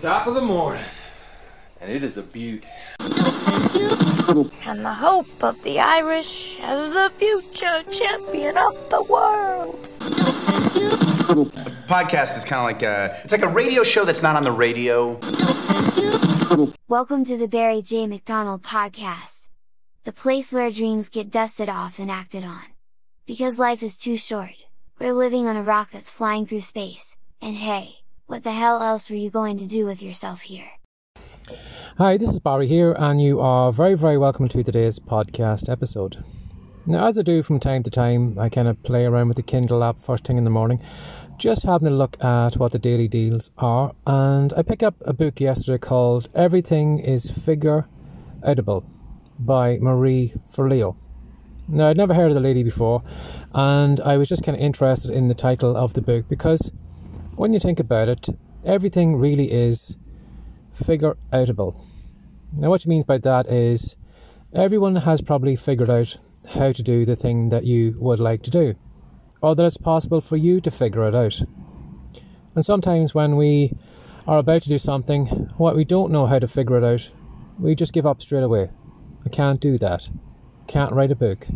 Top of the morning. And it is a beaut. and the hope of the Irish as the future champion of the world. A podcast is kind of like a it's like a radio show that's not on the radio. Welcome to the Barry J. McDonald podcast. The place where dreams get dusted off and acted on. Because life is too short. We're living on a rock that's flying through space. And hey, what the hell else were you going to do with yourself here? Hi, this is Barry here, and you are very, very welcome to today's podcast episode. Now, as I do from time to time, I kind of play around with the Kindle app first thing in the morning, just having a look at what the daily deals are, and I picked up a book yesterday called Everything is Figure Outable by Marie Forleo. Now, I'd never heard of the lady before, and I was just kind of interested in the title of the book because when you think about it, everything really is figure outable. Now, what you mean by that is everyone has probably figured out how to do the thing that you would like to do, or that it's possible for you to figure it out. And sometimes when we are about to do something, what we don't know how to figure it out, we just give up straight away. I can't do that can't write a book,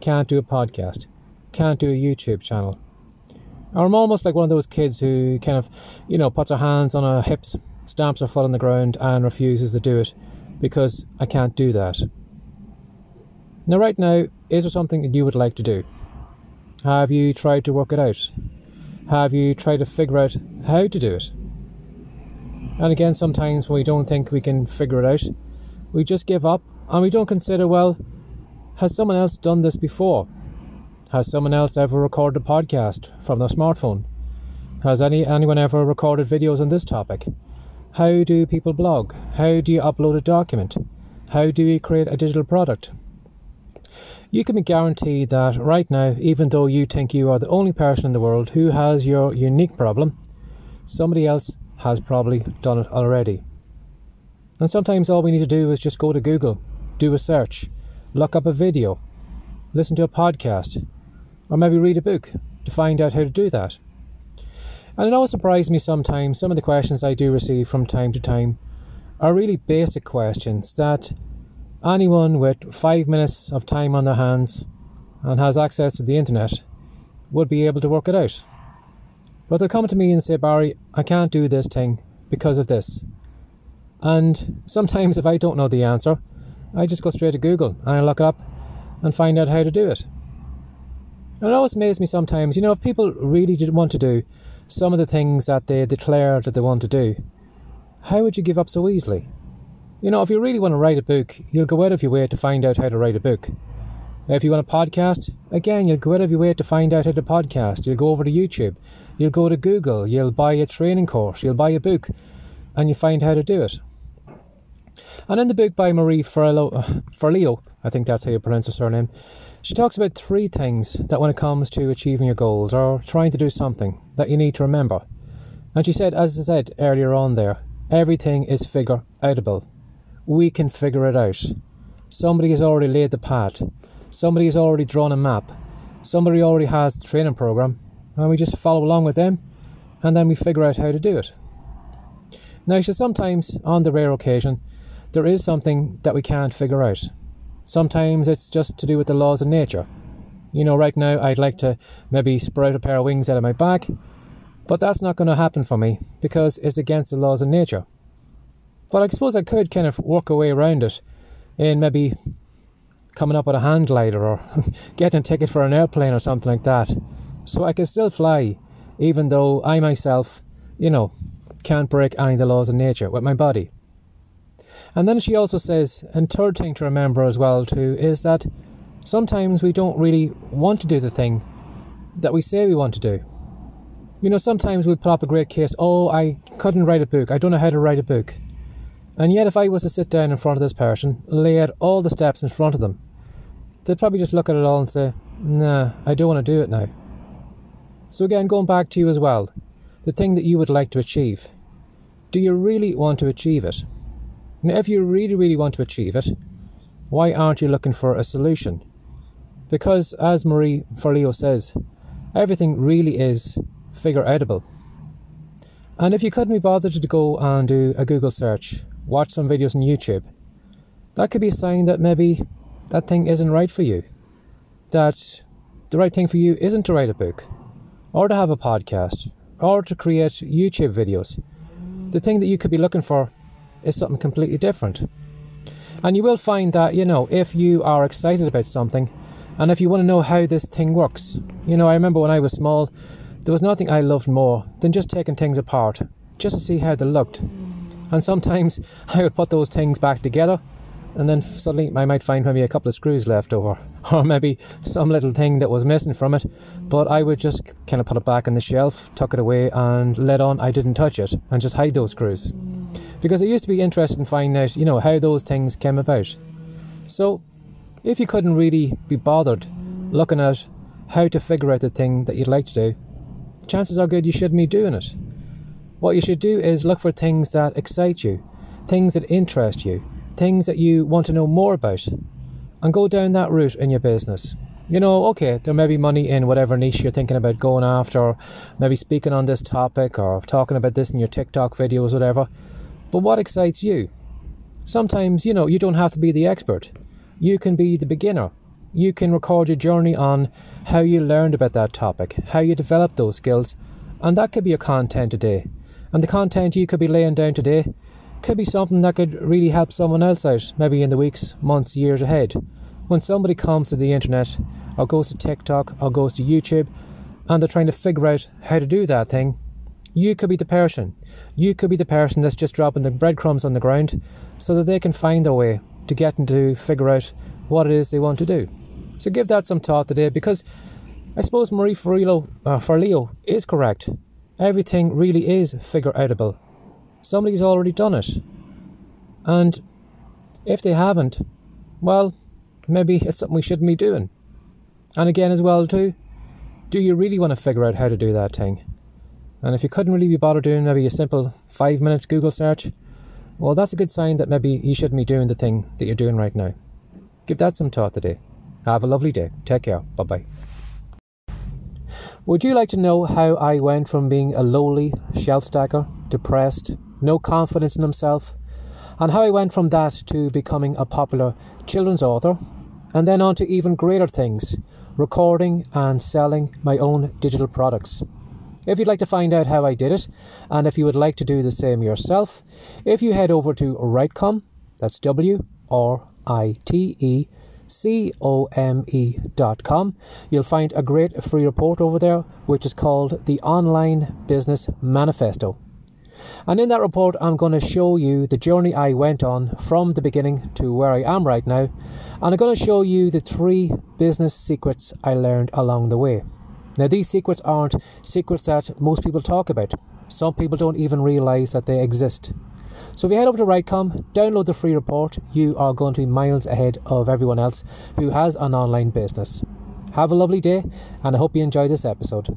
can't do a podcast, can't do a YouTube channel. I'm almost like one of those kids who kind of, you know, puts her hands on her hips, stamps her foot on the ground, and refuses to do it because I can't do that. Now, right now, is there something that you would like to do? Have you tried to work it out? Have you tried to figure out how to do it? And again, sometimes when we don't think we can figure it out, we just give up and we don't consider, well, has someone else done this before? Has someone else ever recorded a podcast from their smartphone? Has any anyone ever recorded videos on this topic? How do people blog? How do you upload a document? How do you create a digital product? You can be guaranteed that right now, even though you think you are the only person in the world who has your unique problem, somebody else has probably done it already. And sometimes all we need to do is just go to Google, do a search, look up a video, listen to a podcast, or maybe read a book to find out how to do that. And it always surprises me sometimes, some of the questions I do receive from time to time are really basic questions that anyone with five minutes of time on their hands and has access to the internet would be able to work it out. But they'll come to me and say, Barry, I can't do this thing because of this. And sometimes, if I don't know the answer, I just go straight to Google and I look it up and find out how to do it. And it always amazes me sometimes, you know, if people really didn't want to do some of the things that they declare that they want to do, how would you give up so easily? You know, if you really want to write a book, you'll go out of your way to find out how to write a book. If you want a podcast, again, you'll go out of your way to find out how to podcast. You'll go over to YouTube, you'll go to Google, you'll buy a training course, you'll buy a book, and you find how to do it. And in the book by Marie Forleo, uh, I think that's how you pronounce her surname, she talks about three things that when it comes to achieving your goals or trying to do something that you need to remember. And she said, as I said earlier on there, everything is figure outable. We can figure it out. Somebody has already laid the path. Somebody has already drawn a map. Somebody already has the training program. And we just follow along with them and then we figure out how to do it. Now, she sometimes, on the rare occasion, there is something that we can't figure out. Sometimes it's just to do with the laws of nature. You know, right now I'd like to maybe sprout a pair of wings out of my back, but that's not going to happen for me because it's against the laws of nature. But I suppose I could kind of work a way around it in maybe coming up with a hand glider or getting a ticket for an airplane or something like that. So I can still fly, even though I myself, you know, can't break any of the laws of nature with my body. And then she also says, and third thing to remember as well too, is that sometimes we don't really want to do the thing that we say we want to do. You know, sometimes we put up a great case, oh, I couldn't write a book, I don't know how to write a book. And yet, if I was to sit down in front of this person, lay out all the steps in front of them, they'd probably just look at it all and say, nah, I don't want to do it now. So, again, going back to you as well, the thing that you would like to achieve, do you really want to achieve it? Now, if you really, really want to achieve it, why aren't you looking for a solution? Because, as Marie Forleo says, everything really is figure outable. And if you couldn't be bothered to go and do a Google search, watch some videos on YouTube, that could be a sign that maybe that thing isn't right for you. That the right thing for you isn't to write a book, or to have a podcast, or to create YouTube videos. The thing that you could be looking for is something completely different. And you will find that, you know, if you are excited about something and if you want to know how this thing works, you know, I remember when I was small, there was nothing I loved more than just taking things apart, just to see how they looked. And sometimes I would put those things back together and then suddenly I might find maybe a couple of screws left over, or maybe some little thing that was missing from it. But I would just kind of put it back on the shelf, tuck it away, and let on I didn't touch it, and just hide those screws. Because I used to be interested in finding out, you know, how those things came about. So, if you couldn't really be bothered looking at how to figure out the thing that you'd like to do, chances are good you shouldn't be doing it. What you should do is look for things that excite you, things that interest you, things that you want to know more about, and go down that route in your business. You know, okay, there may be money in whatever niche you're thinking about going after, or maybe speaking on this topic, or talking about this in your TikTok videos, whatever. But what excites you? Sometimes, you know, you don't have to be the expert. You can be the beginner. You can record your journey on how you learned about that topic, how you developed those skills, and that could be your content today. And the content you could be laying down today could be something that could really help someone else out, maybe in the weeks, months, years ahead. When somebody comes to the internet, or goes to TikTok, or goes to YouTube, and they're trying to figure out how to do that thing, you could be the person. You could be the person that's just dropping the breadcrumbs on the ground so that they can find their way to get and to figure out what it is they want to do. So give that some thought today because I suppose Marie Forleo, uh, is correct. Everything really is figure outable. Somebody's already done it. And if they haven't, well, maybe it's something we shouldn't be doing. And again, as well, too, do you really want to figure out how to do that thing? And if you couldn't really be bothered doing maybe a simple five minute Google search, well, that's a good sign that maybe you shouldn't be doing the thing that you're doing right now. Give that some thought today. Have a lovely day. Take care. Bye bye. Would you like to know how I went from being a lowly shelf stacker, depressed, no confidence in himself, and how I went from that to becoming a popular children's author, and then on to even greater things, recording and selling my own digital products? If you'd like to find out how I did it, and if you would like to do the same yourself, if you head over to Writecome, that's W R I T E C O M E dot com, you'll find a great free report over there, which is called the Online Business Manifesto. And in that report, I'm going to show you the journey I went on from the beginning to where I am right now. And I'm going to show you the three business secrets I learned along the way. Now, these secrets aren't secrets that most people talk about. Some people don't even realize that they exist. So, if you head over to Writecome, download the free report, you are going to be miles ahead of everyone else who has an online business. Have a lovely day, and I hope you enjoy this episode.